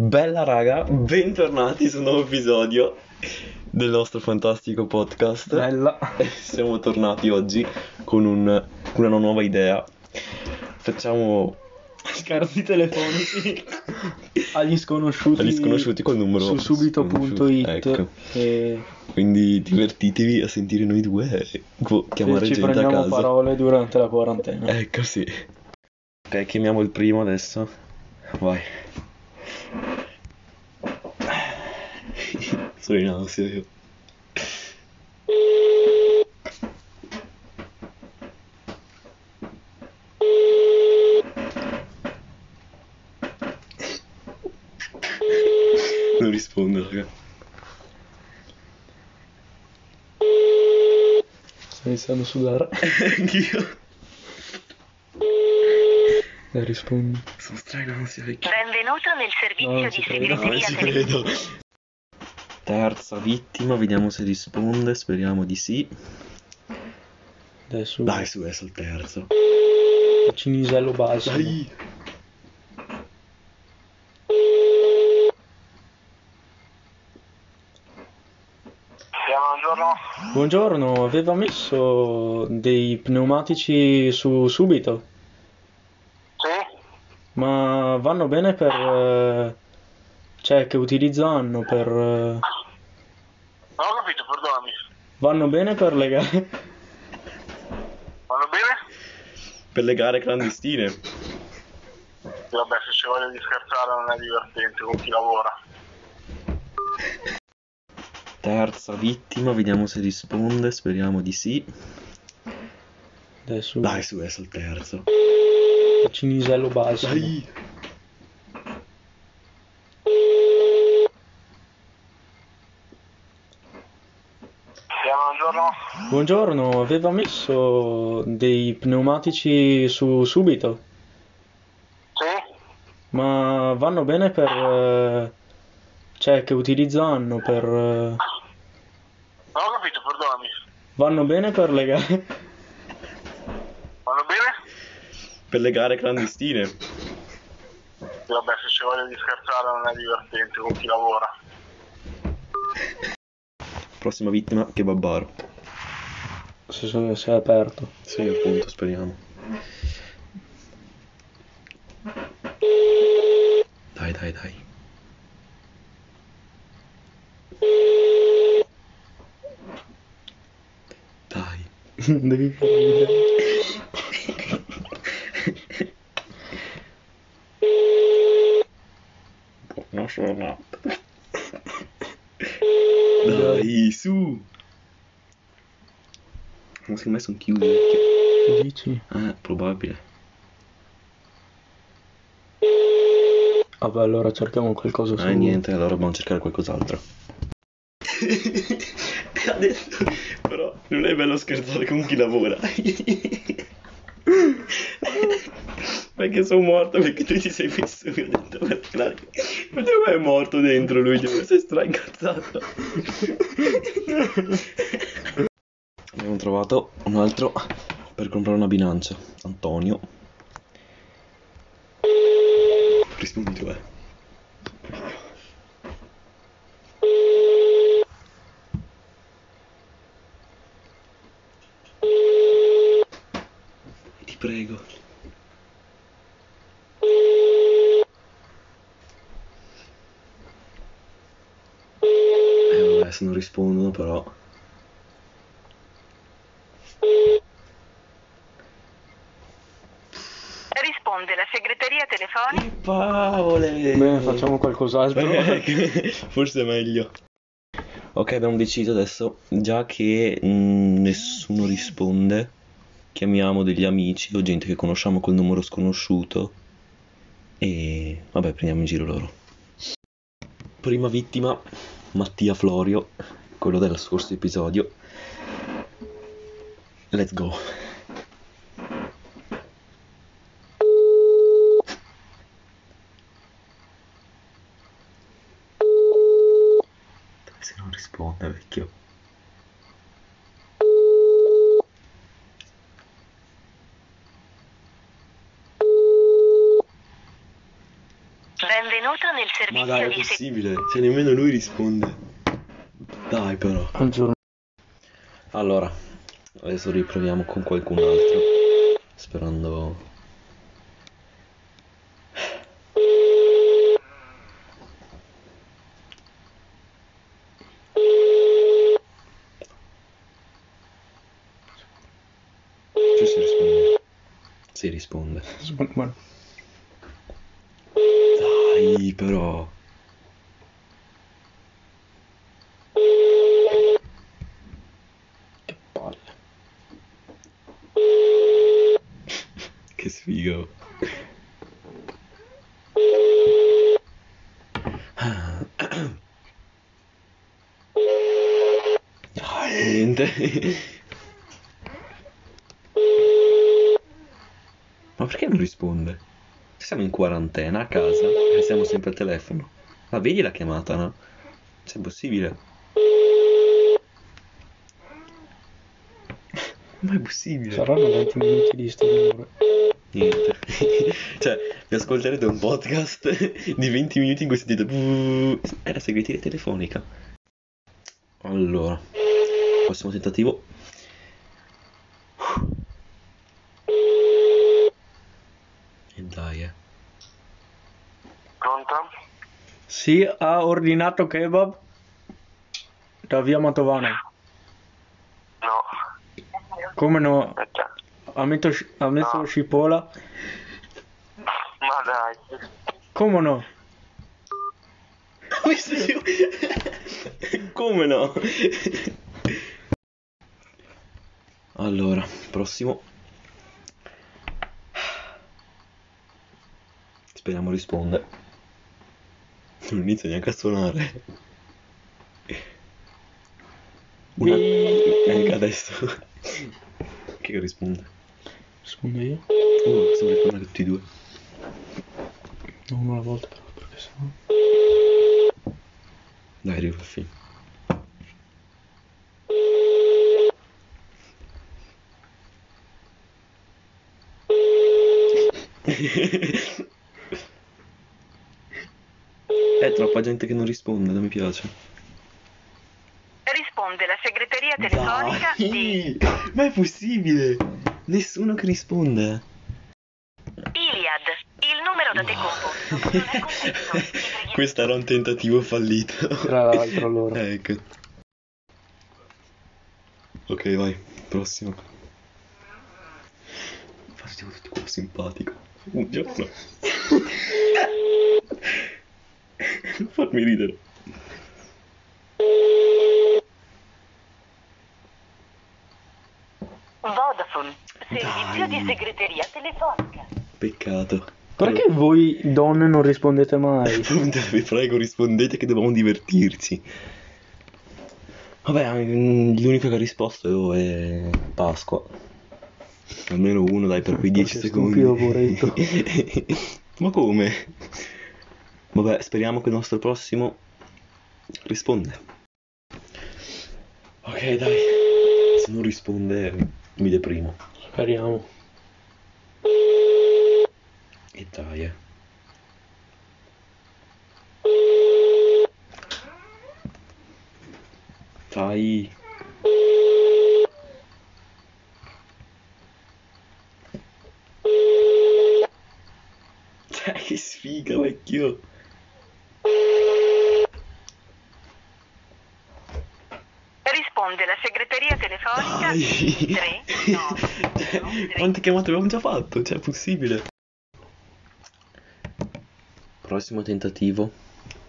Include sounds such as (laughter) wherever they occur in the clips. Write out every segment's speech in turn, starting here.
Bella raga, bentornati su un nuovo episodio del nostro fantastico podcast. Bella. Siamo tornati oggi con, un- una nuova idea. Facciamo Scherzi telefonici agli sconosciuti. agli sconosciuti col numero Su subito.it. Ecco. E Quindi divertitevi a sentire noi due e chiamare ci gente a prendiamo casa. parole durante la quarantena. Ecco sì. Ok, chiamiamo il primo adesso. Vai. Sono in ansia io. Non rispondo, raga. Sto iniziando a sudare. (laughs) Anch'io. E rispondi. Sono stra in ansia, vecchio. Benvenuto nel servizio No, non di. No, non segreteria credo. Terza vittima, vediamo se risponde, speriamo di sì. Adesso Dai, su, adesso il terzo. Cinisello basso. Dai. buongiorno. Buongiorno, aveva messo dei pneumatici su subito? Ma vanno bene per... eh, cioè che utilizzo hanno per... eh, Non ho capito, perdonami. vanno bene per legare... Vanno bene? Per le gare clandestine. Vabbè, se c'è voglia di scherzare non è divertente con chi lavora. Terza vittima, vediamo se risponde, speriamo di sì. Adesso Dai, su, adesso il terzo. Cinisello basso. Sì, buongiorno. Buongiorno, aveva messo dei pneumatici su subito, Sì? ma vanno bene per... eh, cioè che utilizzo hanno per... eh, Non ho capito, perdonami. vanno bene per legare... Vanno bene? Per le gare clandestine. Vabbè, se c'è voglia di scherzare non è divertente con chi lavora. Prossima vittima, kebabaro. Se, se se è aperto. Sì, appunto, speriamo. Dai, dai, dai. Dai. (laughs) Devi prendere. Non sono. Dai, su. Ma secondo me sono chiusi. vecchio. Che dici? Eh, probabile. Vabbè, allora cerchiamo qualcosa su... Ah, niente, allora dobbiamo cercare qualcos'altro. (laughs) ha detto, però non è bello scherzare con chi lavora. (laughs) perché sono morto perché tu ti sei messo io ho detto ma dove è morto dentro lui? Dio, si è straincazzato abbiamo trovato un altro per comprare una bilancia Antonio. Rispondi tu eh. Ti prego. Eh vabbè, se non rispondono però. Risponde la segreteria telefonica. Paole! Bene, facciamo qualcos'altro. (laughs) Forse è meglio. Ok, abbiamo deciso adesso, già che mm, nessuno risponde, chiamiamo degli amici o gente che conosciamo col numero sconosciuto e vabbè, prendiamo in giro loro. Prima vittima, Mattia Florio, quello dello scorso episodio. Let's go. Se non risponde, vecchio. Nel Ma servizio dai, è di possibile. Cioè, nemmeno lui risponde. Dai, però. Buongiorno. Allora, adesso riproviamo con qualcun altro. Sperando. Cioè si risponde. Si risponde. Buono. Però. Che palle. Che sfigo. Dai, niente. Ma perché non risponde? Siamo in quarantena a casa e siamo sempre al telefono. Ma vedi la chiamata, no? Se è possibile. Ma è possibile? Saranno 20 minuti di sto. Niente. (laughs) cioè, vi ascolterete un podcast di 20 minuti in cui sentite... È la segreteria telefonica. Allora, prossimo tentativo. E dai, eh. Pronto? Sì, ha ordinato kebab da via Mantovano. No. Come no? Aspetta. Ha messo, ha messo No. cipolla? Ma dai. Come no? (laughs) Come no? Allora, prossimo. Speriamo risponda. Non inizia neanche a suonare. Una... Neanche adesso. (laughs) Che risponde? Rispondo io? Oh, stiamo rispondendo tutti e due. Non una volta però, perché sennò... Dai, arrivo al fine. È troppa gente che non risponde, non mi piace. Risponde la segreteria telefonica di Dai, ma è possibile? Nessuno che risponde. Iliad. Il numero da te composto (laughs) Questo era un tentativo fallito. Tra l'altro allora. Eh, (laughs) ecco. Ok, vai, prossimo. Tutti qua simpatico. Un giorno. (laughs) (laughs) Non farmi ridere. Vodafone. Servizio Dai. di segreteria telefonica. Peccato. Perché voi donne non rispondete mai? (laughs) Vi prego, rispondete che dobbiamo divertirci. Vabbè, mm, l'unico che ha risposto è Pasqua. Almeno uno, dai, per quei 10 Perché secondi. stupido. (laughs) Ma come? Vabbè, speriamo che il nostro prossimo risponde. Ok, dai. Se non risponde, mi deprimo. Speriamo. E dai, eh. Dai. Cioè, che sfiga, vecchio. Risponde la segreteria telefonica Dai. 3 9 Cioè, Quante chiamate abbiamo già fatto? Cioè, è possibile. Prossimo tentativo.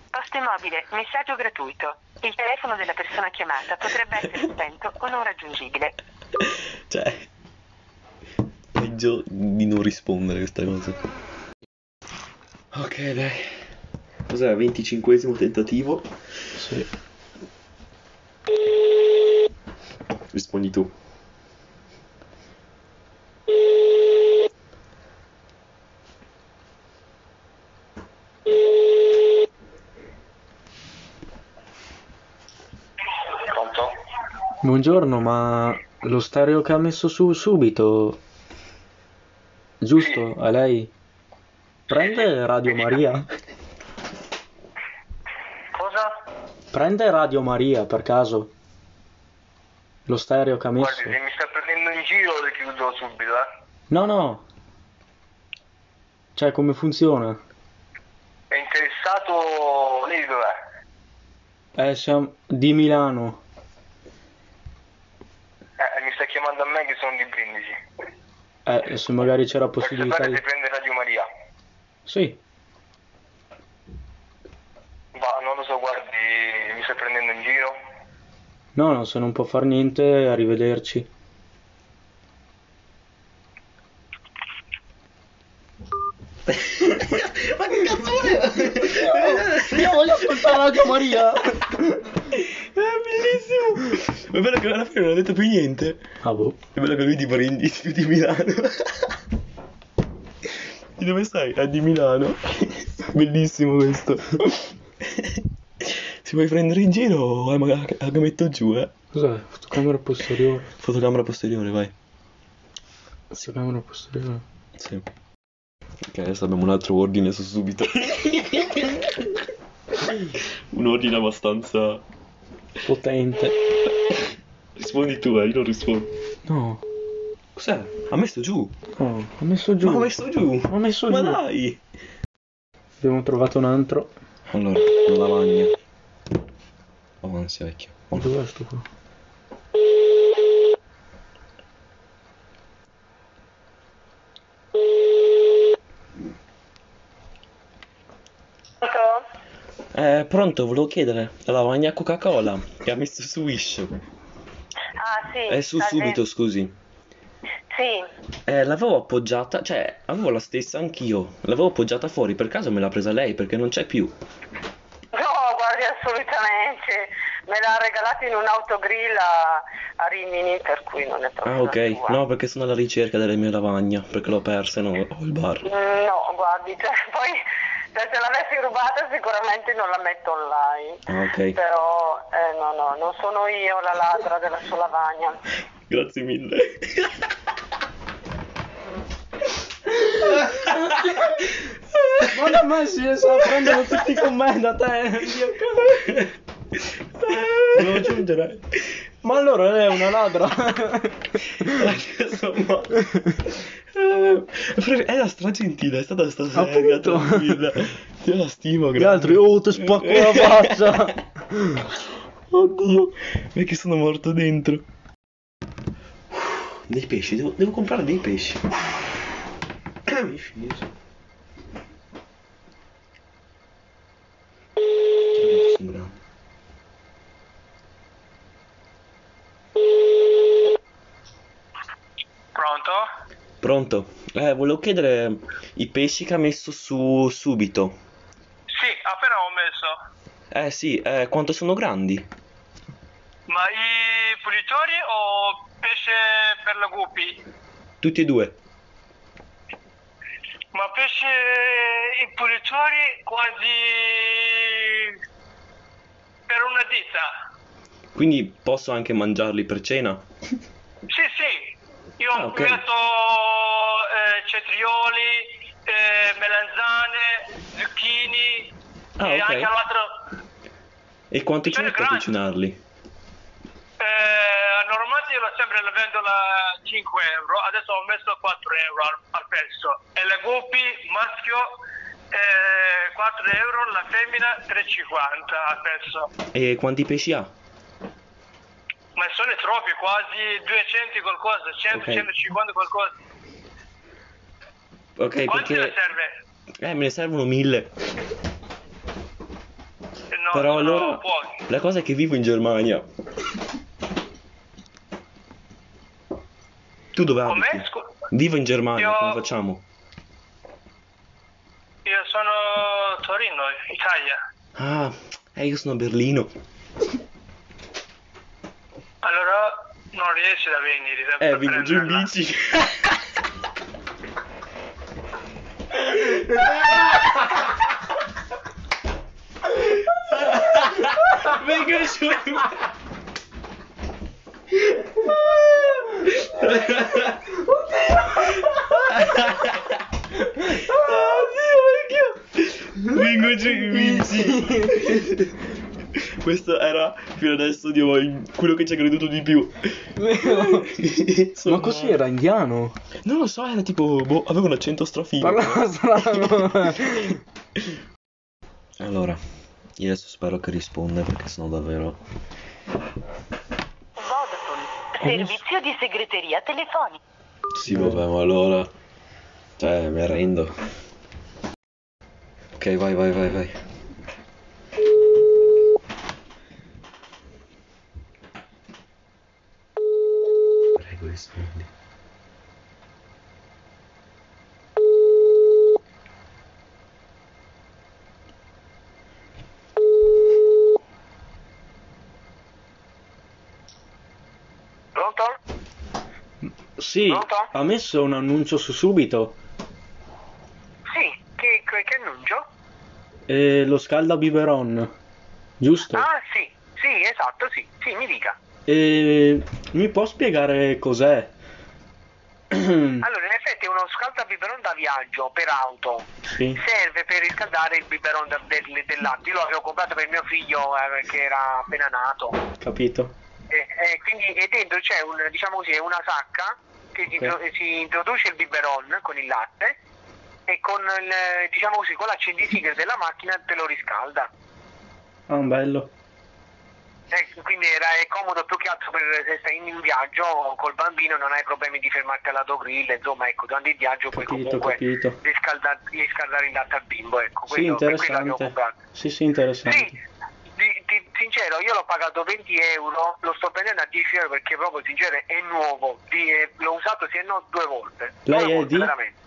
Poste mobile, messaggio gratuito. Il telefono della persona chiamata potrebbe essere spento o non raggiungibile. (laughs) Cioè, peggio di non rispondere a questa cosa. Ok, dai. Cos'è? 25esimo tentativo? Sì. Rispondi tu. Pronto? Buongiorno, ma lo stereo che ha messo su subito, giusto? A lei? Prende Radio Maria? Prende Radio Maria per caso. Lo stereo che ha messo. Guardi, se mi sta prendendo in giro le chiudo subito, eh. No, no. Cioè, come funziona? È interessato lei dov'è? Eh, siamo di Milano. Eh, mi sta chiamando a me che sono di Brindisi. Eh, se magari c'era possibilità sapere di... se prende Radio Maria. Sì. Ma non lo so, guardi, mi sta prendendo in giro. No, no, se non può far niente, arrivederci. Ma che cazzo voleva? Io voglio ascoltare Radio Maria. È bellissimo! È bello che alla fine non ha detto più niente. Ah, boh. È bello che lui di Brindisi, di Milano. Di dove stai? Ah, di Milano. Bellissimo questo. Si vuoi prendere in giro? Eh, magari la metto giù, eh. Cos'è? Fotocamera posteriore. Fotocamera posteriore, vai. Fotocamera posteriore. Sì. Ok, adesso abbiamo un altro ordine su subito. (laughs) un ordine abbastanza... Potente. Rispondi tu, eh, io non rispondo. No. Cos'è? Ha messo giù. No, ho messo giù. Ma ha messo giù. Ho messo Ma giù. dai. Abbiamo trovato un altro. Allora, una lavagna. Ansia vecchio. Dov'è sto qua? Pronto? Eh, pronto, volevo chiedere. La lavagna Coca-Cola che ha messo su Wish. Ah, sì. È su salve. subito, scusi. Sì. Eh, l'avevo appoggiata, cioè, avevo la stessa anch'io. L'avevo appoggiata fuori, per caso me l'ha presa lei perché non c'è più. Assolutamente. Me l'ha regalato in un autogrill a, a Rimini, per cui non è proprio Ah, ok. No, perché sono alla ricerca delle mie lavagne, perché l'ho persa e non ho il bar. Mm, No, guardi, cioè, (laughs) poi se l'avessi rubata sicuramente non la metto online. Ah, ok. Però, eh, no, no, non sono io la ladra della sua lavagna. Grazie mille. (laughs) Ma da me si sta prendendo tutti con me da te. Devo aggiungere. Ma allora lei è una ladra. Eh, però Era stra gentile, è stata sta seria, Appunto. tranquilla. Io la stimo, Gli altri, oh, ti spacco la faccia. Oddio, perché sono morto dentro. Dei pesci, devo, devo comprare dei pesci. Mi fiso. Sembra? Pronto? Pronto? Eh, volevo chiedere i pesci che ha messo su subito. Sì, appena ho messo. Eh sì, eh, quanto sono grandi? Ma i pulitori o pesce per le guppy? Tutti e due. Ma pesce i pulitori quasi per una dita. Quindi posso anche mangiarli per cena? Sì, sì. Io Ah, ho ok. metto eh, cetrioli, eh, melanzane, zucchini Ah, e ok. anche l'altro. E quanto ci mette a cucinarli? Eh, normalmente io sempre la vendo a 5 euro, adesso ho messo 4 euro al, al pezzo. E le guppy maschio eh, 4 euro, la femmina 3,50 al pezzo. E quanti pesci ha? Ma sono troppi, quasi 200 qualcosa, 100, Ok. 150 qualcosa. Ok, Quanti perché... serve? Eh, me ne servono mille. Eh, No, Però sono allora... pochi. La cosa è che vivo in Germania. Tu dove abiti? Vivo in Germania, Io- come facciamo? Io sono a Torino, Italia. Ah, eh, io sono a Berlino. Allora non riesci a venire. Eh, vivo giù in bici. Vengo giù in Oddio, in bici! (laughs) Questo era fino adesso Dio, quello che ci ha creduto di più. Ma così era indiano? Non lo so, era tipo. Boh, aveva un accento strafino. Parlava strano. (laughs) Allora, io adesso spero che risponda perché sennò davvero. Vodafone, servizio di segreteria telefonica. Sì, vabbè, ma allora. Cioè, mi arrendo. Ok, vai, vai, vai, vai. Prego, rispondi. Pronto? Sì, Pronto? ha messo un annuncio su subito. Sì, che, che, che annuncio? Eh, lo scalda biberon, giusto? Ah, sì, sì, esatto, sì, sì, mi dica. Eh, mi può spiegare cos'è? (clears throat) Allora, in effetti è uno scaldabiberon da viaggio per auto. Sì. Serve per riscaldare il biberon da- del, del latte. Io lo avevo comprato per mio figlio eh, che era appena nato. Capito? E, e quindi e dentro c'è un, diciamo così, una sacca che si, Ok. intro- si introduce il biberon con il latte e con il, diciamo così, con l'accendisigre della macchina te lo riscalda. Ah, bello. Eh, quindi era, è comodo più che altro per se stai in viaggio col bambino non hai problemi di fermarti all'autogrill, insomma ecco, durante il viaggio puoi Capito, comunque capito. riscaldare, riscaldare il latte al bimbo, ecco, Sì, quello, interessante. Sì, sì, interessante. Sì, di- di- sincero, io l'ho pagato 20 euro, lo sto prendendo a 10 euro perché proprio sincero è nuovo, di- l'ho usato sì e no due volte. Lei Due è volte, di? veramente.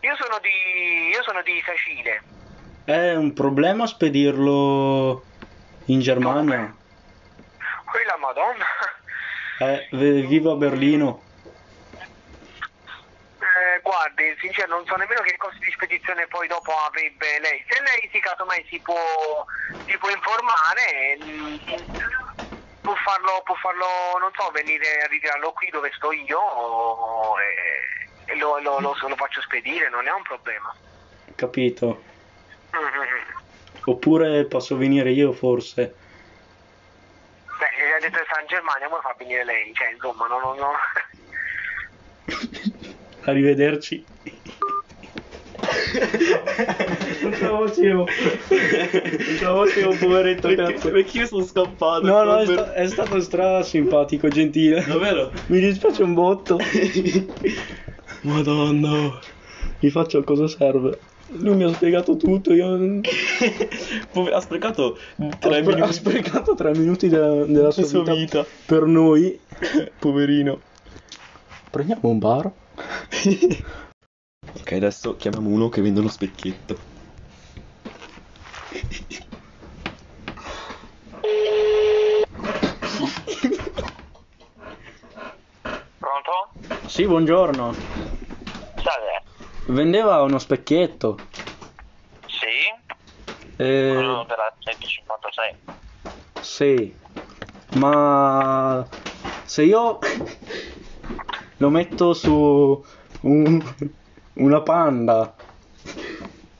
Io sono di io sono di Sacile. È un problema spedirlo in Germania? Quella madonna. Eh, vivo a Berlino. Eh, guardi, sincero, non so nemmeno che costi di spedizione poi dopo avrebbe lei. Se lei si casomai si può, si può informare, mm, può farlo, può farlo, non so, venire a ritirarlo qui dove sto io e, e lo, lo- lo- lo faccio spedire, non è un problema. Capito? Mhm. Oppure posso venire io forse? Beh, ha detto che sta in Germania, come fa a venire lei? Cioè, insomma, non... non, non... (laughs) Arrivederci. Non ce la facevo. Non ce la facevo, poveretto cazzo. Perché io sono scappato? No, no, è, sta- è stato stra simpatico, gentile. Davvero? Mi dispiace un botto. (laughs) Madonna. Mi faccio a cosa serve. Lui mi ha spiegato tutto, io... (laughs) Ha sprecato Ha, tre ha minuti sprecato tre minuti della, della sua, sua vita, vita. per noi. (laughs) Poverino. Prendiamo un bar. (laughs) Ok, adesso chiamiamo uno che vende uno specchietto. Pronto? Sì, buongiorno. Salve. Vendeva uno specchietto. Sì? Eh, della 156. sì. Ma se io lo metto su un- una panda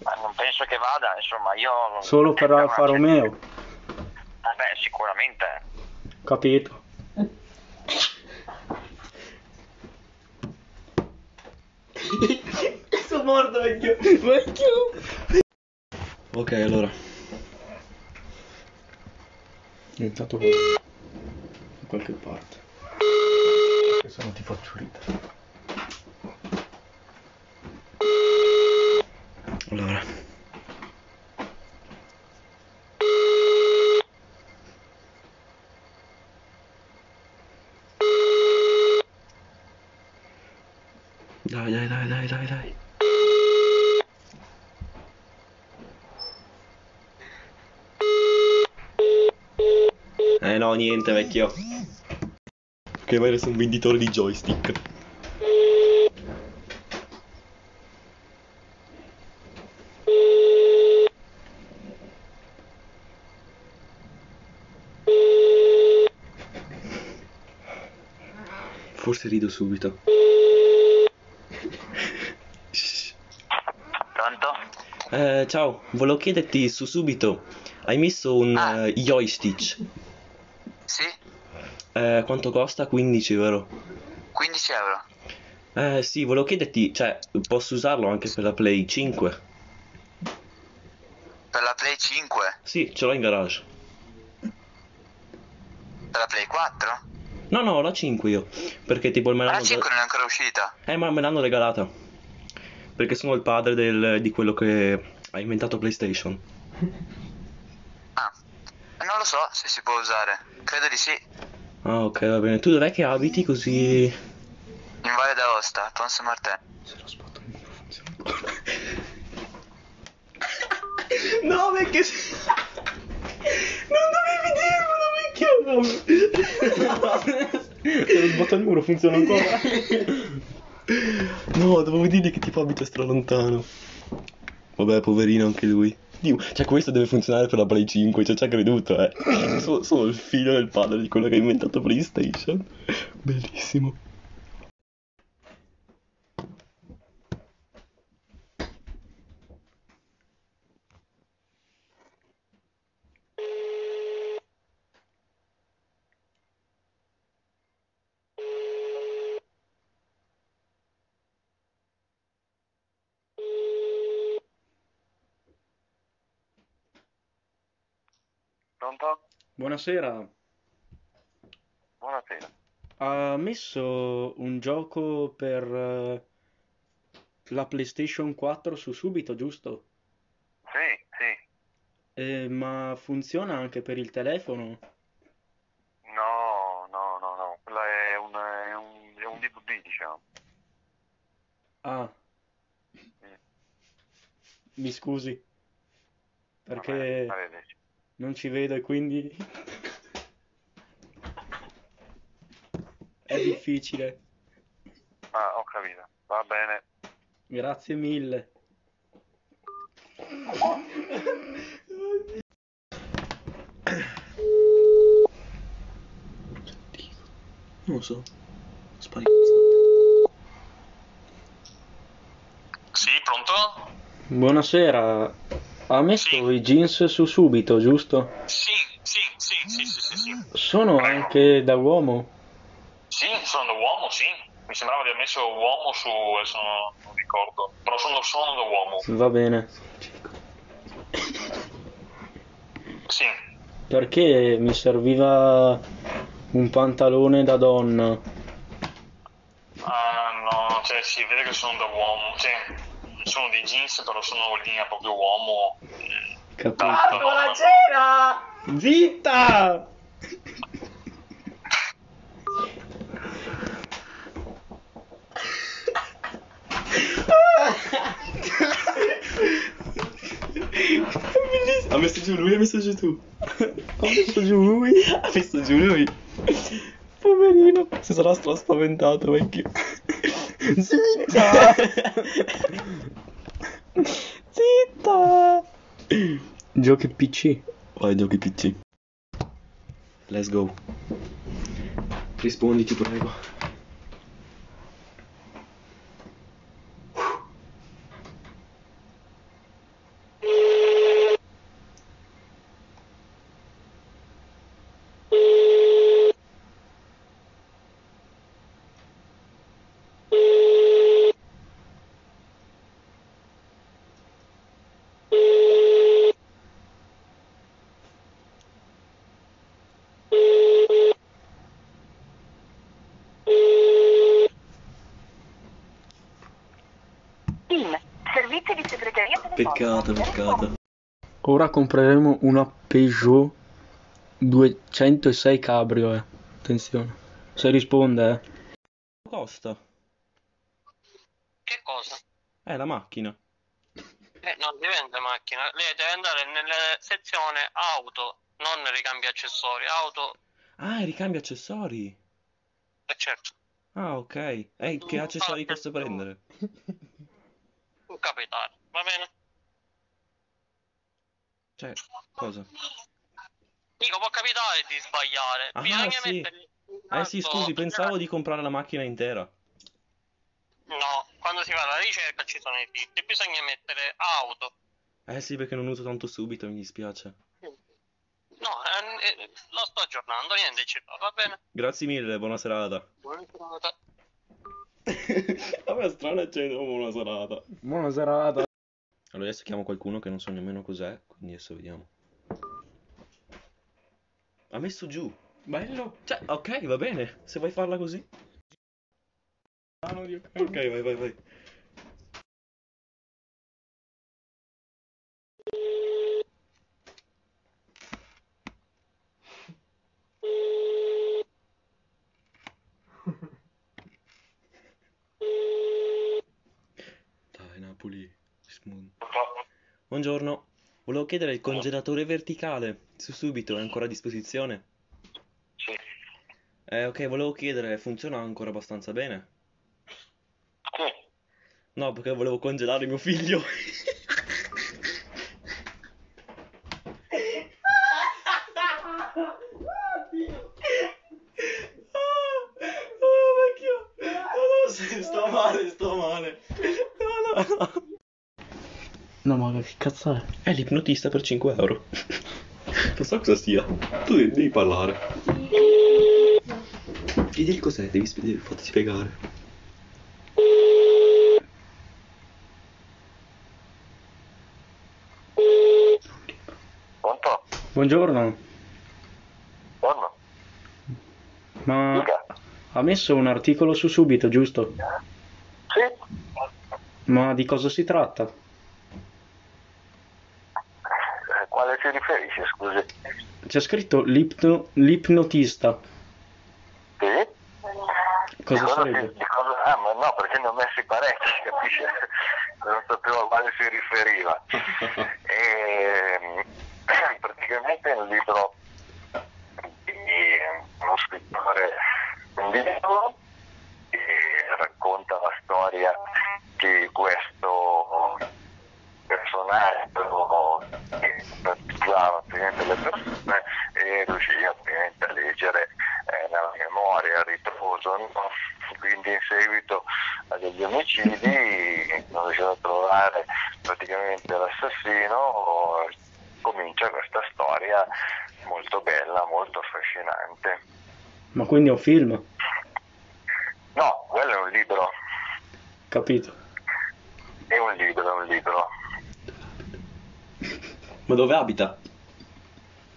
Ma non penso che vada, insomma, io... solo per Alfa Romeo, Vabbè, sicuramente. capito? Sono morto vecchio. Vecchio. Ok, allora. È diventato da qualche parte. Se no ti faccio ridere. Allora. Dai, dai, dai. Eh no, niente, vecchio. Ok, vai adesso un venditore di joystick. Forse rido subito. Pronto? Eh, ciao, volevo chiederti su subito, hai messo un Ah. eh, joystick? Sì? Eh, quanto costa? 15 euro. 15 euro. Eh, sì, volevo chiederti, cioè, posso usarlo anche per la Play 5? Per la Play 5? Sì, ce l'ho in garage. Per la Play 4? No, no, la 5 io, perché tipo me Ma l'hanno la 5 non è ancora uscita. Eh, ma me l'hanno regalata. Perché sono il padre del- di quello che ha inventato PlayStation. Ah. Non lo so se si può usare. Credo di sì. Ah, ok, va bene. Tu dov'è che abiti così... In Valle d'Aosta, Ponce Martin. Se lo spot al muro funziona ancora. No, perché... Non dovevi dirmelo, Se lo sbotto al muro funziona ancora. No, dovevo dirgli che tipo abita stralontano. Vabbè, poverino anche lui. Dio, cioè questo deve funzionare per la Play 5, cioè ci ha creduto, eh. (clears throat) Sono, sono il figlio del padre di quello che ha inventato PlayStation. Bellissimo. Pronto? Buonasera. Buonasera. Ha messo un gioco per eh, la PlayStation 4 su subito, giusto? Sì, sì. Eh, ma funziona anche per il telefono? No, no, no, no. Quello è un, è un, è un DVD, diciamo. Ah. Mi scusi. Perché bene, arrivederci. Non ci vedo e quindi è difficile. Ah, ho capito. Va bene. Grazie mille. Non lo so. Sparito. Sì, pronto? Buonasera. Ha messo Sì. i jeans su subito, giusto? Sì, sì, sì, sì, sì, sì, sì. Sono Prego. anche da uomo. Sì, sono da uomo, sì. Mi sembrava di aver messo uomo su, adesso non, non ricordo. Però sono, sono da uomo. Va bene. Sì. Perché mi serviva un pantalone da donna. Ah, no, cioè si vede che sono da uomo. Cioè, sono dei jeans, però sono in linea proprio uomo. eh, Capito? da- da donna. Zitta! Ha messo giù lui, ha messo giù tu. Ho messo giù lui. Ha messo giù lui. Poverino. Si sarà spaventato, vecchio. Zitta! Zitta! Giochi PC. Vai, giochi PC. Let's go. Rispondi, ti prego. Servizi di segreteria telefonica. Peccato, peccato. Ora compreremo una Peugeot 206 Cabrio, eh. Attenzione. Se risponde, eh. Costa. Che cosa? Eh, la macchina. Eh, non diventa macchina, lei deve andare nella sezione auto, non ricambi accessori, auto, Ah, i ricambi accessori. e certo, Ah, ok. E che accessori posso prendere? (laughs) un capitale, va bene? Cioè, cosa? Dico, può capitare di sbagliare, Ah, bisogna sì. mettergli Eh sì, scusi, pensavo di comprare la macchina intera. No, quando si fa la ricerca ci sono i tipi, bisogna mettere auto, Eh sì, perché non uso tanto subito, mi dispiace. No, eh, eh, lo sto aggiornando, niente ci fa, va bene? Grazie mille, buona serata. Buona serata. Vabbè, strano accendere buona serata. Buona serata. Allora adesso chiamo qualcuno che non so nemmeno cos'è, quindi adesso vediamo. Ha messo giù. Bello. Cioè, ok, va bene, se vuoi farla così. Ok, vai, vai, vai. Dai, Napoli. Smooth. Buongiorno. Volevo chiedere il congelatore verticale su subito, è ancora a disposizione? Sì. Eh, ok, volevo chiedere, funziona ancora abbastanza bene? Sì. No, perché volevo congelare mio figlio. (laughs) Oh, vecchio. No, no, sto male, sto male. No, no, no. Che cazzo è? È l'ipnotista per 5 euro. Non so cosa sia. Tu devi, devi parlare. Chiedi cos'è, devi, devi farti spiegare. Pronto? Buongiorno. Buongiorno. Ma Dica. ha messo un articolo su Subito, giusto? Sì? Ma di cosa si tratta? Quale si riferisce, scusi? C'è scritto l'ipno- l'ipnotista. Sì? Cosa sarebbe? di cosa- Ah, ma no, perché ne ho messi parecchi, (laughs) capisce? Non sapevo a quale si riferiva. (laughs) E, (clears throat) praticamente è un libro di uno scrittore indiano che racconta la storia di questo personaggio che battezzava praticamente le persone e riusciva praticamente a leggere eh, nella memoria a ritroso. no? Quindi in seguito a degli omicidi non riuscito a trovare praticamente l'assassino, comincia questa storia molto bella, molto affascinante. Ma quindi è un film? No, quello è un libro, Capito? è un libro, è un libro. Ma dove abita?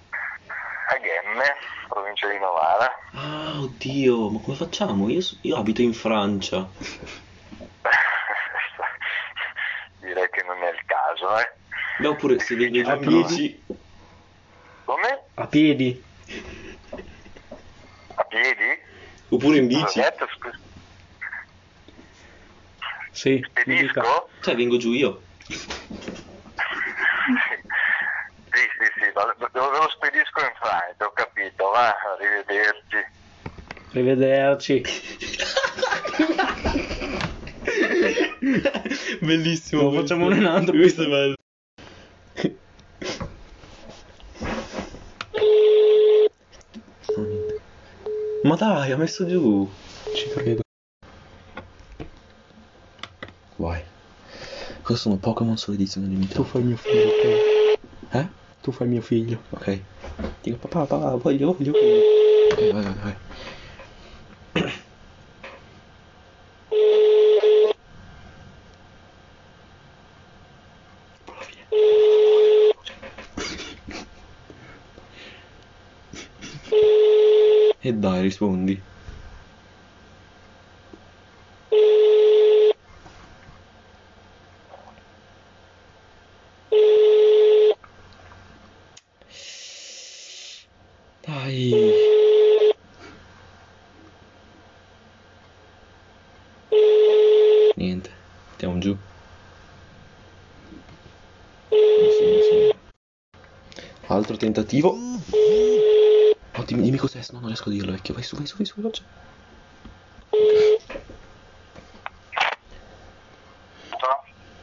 A Gemme, provincia di Novara. Ah, oddio, ma come facciamo? Io, io abito in Francia. (laughs) Direi che non è il caso, eh. Beh, oppure se vengo giù A in piedi? bici. Come? A piedi? A piedi? Oppure in bici. detto, scusa? Sì. Spedisco? Cioè, vengo giù io. Sì, lo, spedisco in Francia, ho capito, va, arrivederci. Arrivederci. Bellissimo. Lo facciamo un altro. Questo è bello. No. Ma dai, ha messo giù. Ci credo. Vai. Cosa sono Pokémon solo edizione Tu limitata? fai mio figlio, ok? Eh? Tu fai mio figlio. Ok. Dico papà, papà, voglio, voglio. Ok, vai, vai, vai. Via. E dai, rispondi. Dai. Niente, andiamo giù. Sì, sì. Altro tentativo. Oh, dimmi, dimmi cos'è, no, non riesco a dirlo, vecchio. Vai su, vai su, vai su, veloce.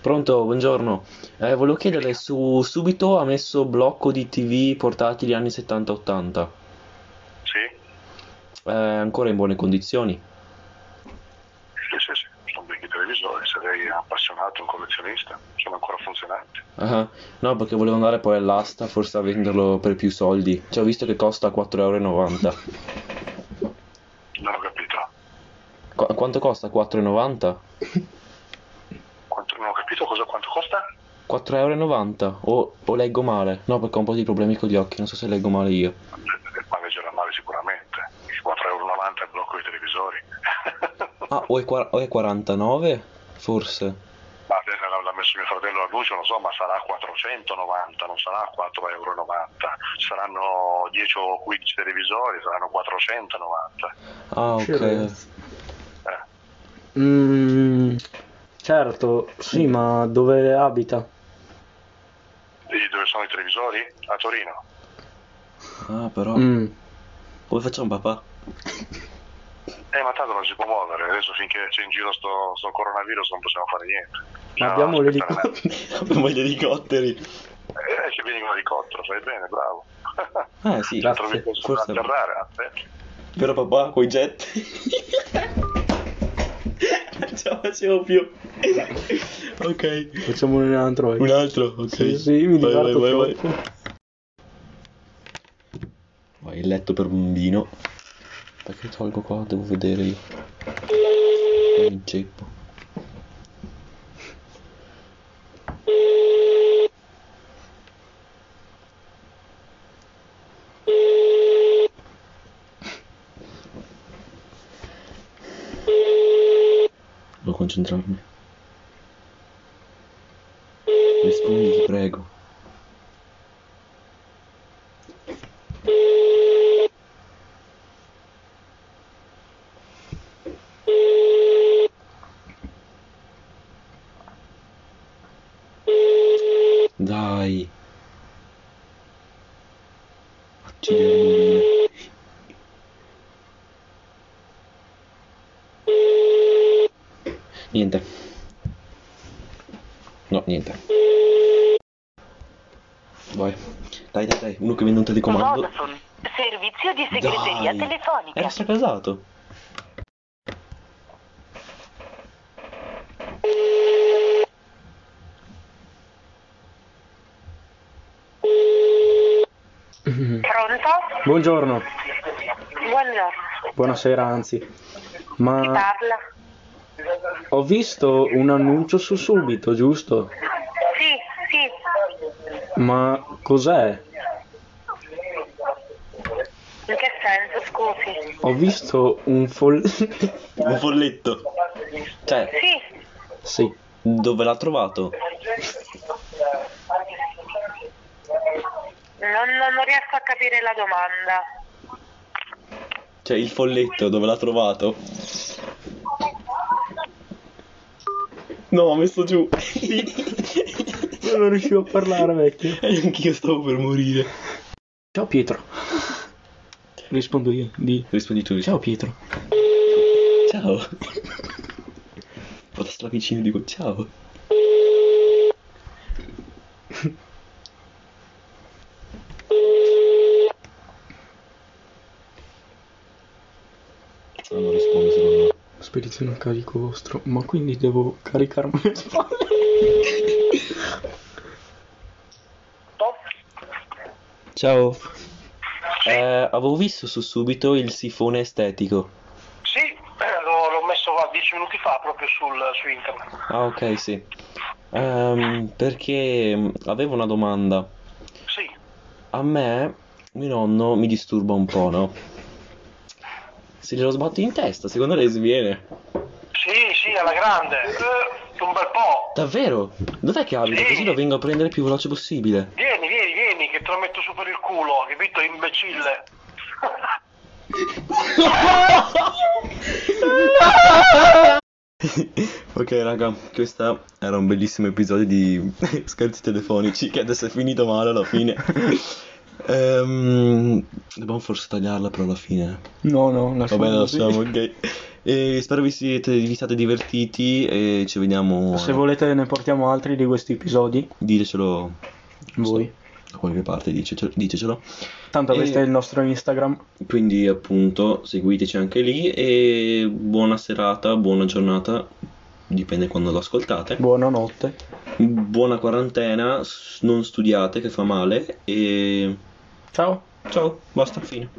Pronto, buongiorno. Eh, volevo chiedere, su Subito ha messo blocco di TV portatili anni 70-80. Sì, È ancora in buone condizioni? sì, sì, sì, sono vecchi televisori, sarei appassionato, un collezionista professionista, sono ancora funzionanti. Ah, no, perché volevo andare poi all'asta, forse a venderlo per più soldi. Cioè, ho visto che costa 4,90 euro. Non ho capito. Qu- quanto costa 4,90? Quanto, non ho capito cosa, quanto costa? 4,90 euro? O, o leggo male? No, perché ho un po' di problemi con gli occhi, non so se leggo male io. Eh, Ma leggerà male sicuramente. 4,90 euro il blocco dei televisori. Ah, o è, o è 49? Forse. Ma adesso l'ha l'ha messo mio fratello a luce, non so, ma sarà 490, non sarà 4,90 euro. Saranno 10 o 15 televisori, saranno 490. Ah, ok. Eh. Mm, certo, sì, ma dove abita? E dove sono i televisori? A Torino. Ah, però... Mm. Come facciamo, papà? Eh, ma tanto non si può muovere, adesso finché c'è in giro sto, sto coronavirus non possiamo fare niente. Ma Bisogna abbiamo. (laughs) Abbiamo gli elicotteri. Eh, che vieni con l'elicottero, fai bene, bravo. Eh, (laughs) sì, Grazie. Forse... atterrare. Vero papà, coi jet? Non ce la facevo più. ok. Facciamone un altro. eh. Un altro, ok. Sì, sì, mi vai, vai, diverto vai, vai. troppo. Vai, il letto per bambino. Perché tolgo qua? Devo vedere io. Mi inceppo. Devo concentrarmi. Rispondi, ti prego. Dai. Accidenti. Niente. No, niente. Vai. Dai, dai, dai. Uno che vende un telecomando. Vodafone. Servizio di segreteria Dai. telefonica. Era stracasato. Pronto? Buongiorno, Buongiorno. buonasera anzi. Chi Ma parla? Ho visto un annuncio su Subito, giusto? Sì, sì. Ma cos'è? In che senso, scusi? Ho visto un foll... (laughs) Un folletto. Cioè, Sì, sì, dove l'ha trovato? non, non riesco a capire la domanda. Cioè, il folletto dove l'ha trovato? No, ho messo giù. non riuscivo a parlare, vecchio. E anch'io stavo per morire. Ciao Pietro. Rispondo io. Di... Rispondi tu. Ciao Pietro. Ciao. Vado stra vicino e dico ciao. Ah, non rispondo secondo me. Spedizione a carico vostro. Ma quindi devo caricarmi le spalle? Ciao. Eh, avevo visto su subito il sifone estetico. Sì, l'ho, l'ho messo qua 10 minuti fa proprio sul, su internet. Ah, ok, sì. Ehm, perché mm, avevo una domanda. Sì, A me, mio nonno mi disturba un po', no? Se glielo sbatto in testa, secondo lei sviene. sì, sì, alla grande. Eh, un bel po'. Davvero? Dov'è che abita? Sì. Così lo vengo a prendere il più veloce possibile. Vieni, vieni, vieni, che te lo metto su per il culo, capito, imbecille. (laughs) Ok, raga, questo era un bellissimo episodio di (laughs) scherzi telefonici che adesso è finito male alla fine. Ehm, dobbiamo forse tagliarla però alla fine. No, no, Va lasciamo bene, così. lasciamo, ok. E spero vi siete, vi siate divertiti e ci vediamo. Se volete ne portiamo altri di questi episodi, Ditecelo voi. da qualche parte, dicecelo. dicecelo. Tanto E- questo è il nostro Instagram. Quindi appunto seguiteci anche lì e buona serata, buona giornata dipende quando lo ascoltate. Buonanotte. Buona quarantena, non studiate che fa male e Ciao. ciao, basta, fine.